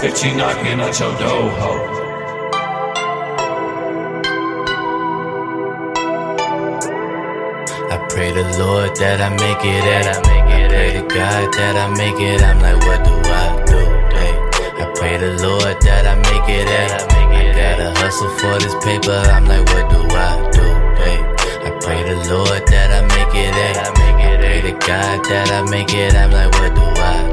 15 knocking at your door, ho. I pray the Lord that I make it, that I make it. I pray to God that I make it. I'm like, what do I do? Hey, I pray the Lord that I make it, that I make it. I gotta hustle for this paper. I'm like, what do I do? Hey, I pray the Lord that I make it, that I make it. I pray to God that I make it. I'm like, what do? I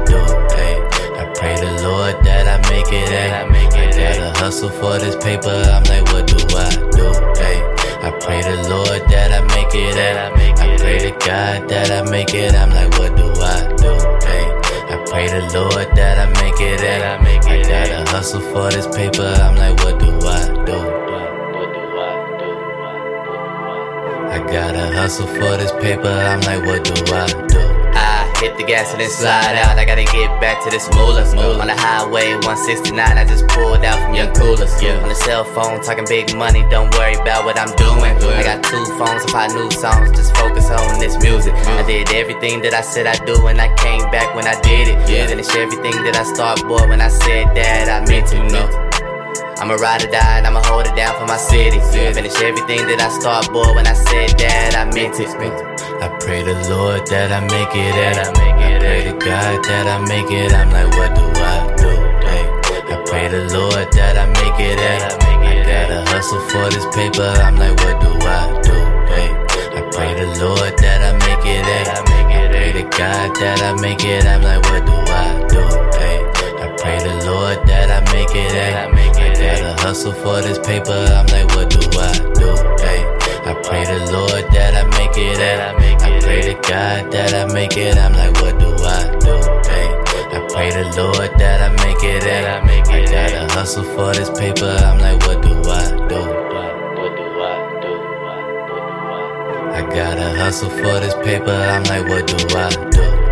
pray the Lord that I make it, make it. I gotta hustle for this paper. I'm like, what do I do? Hey. I pray the Lord that I make it, that I make it. I pray to God that I make it. I'm like, what do I do? I pray the Lord that I make it, I gotta hustle for this paper. I'm like, what do I do? I gotta hustle for this paper. I'm like, what do I do? I hit the gas and then slide out. I gotta get back to this moolah. On the highway 169, I just pulled out from Young Coolers. On the cell phone, talking big money. Don't worry about what I'm doing. I got two phones, five new songs. Just focus on this music. I did everything that I said I'd do, and I came back when I did it. Finish everything that I start, boy. When I said that, I meant to. No. I'ma ride or die and I'ma hold it down for my city. Finish everything that I start, boy. When I said that, I meant it. Lord that I make it, that I make it. I pray to God that I make it. I'm like, what do I do? Hey, I pray the Lord that I make it, that I make it. Gotta hustle for this paper. I'm like, what do I do? Hey, I pray the Lord that I make it, that I make it. Pray to God that I make it. I'm like, what do I do? Hey, I pray the Lord that I make it, it. I gotta hustle for this paper. I'm like, I'm like, what do I do? Hey, I pray the Lord that I make it, that I make it. I gotta hustle for this paper. I'm like, what do I do? I gotta hustle for this paper. I'm like, what do I do?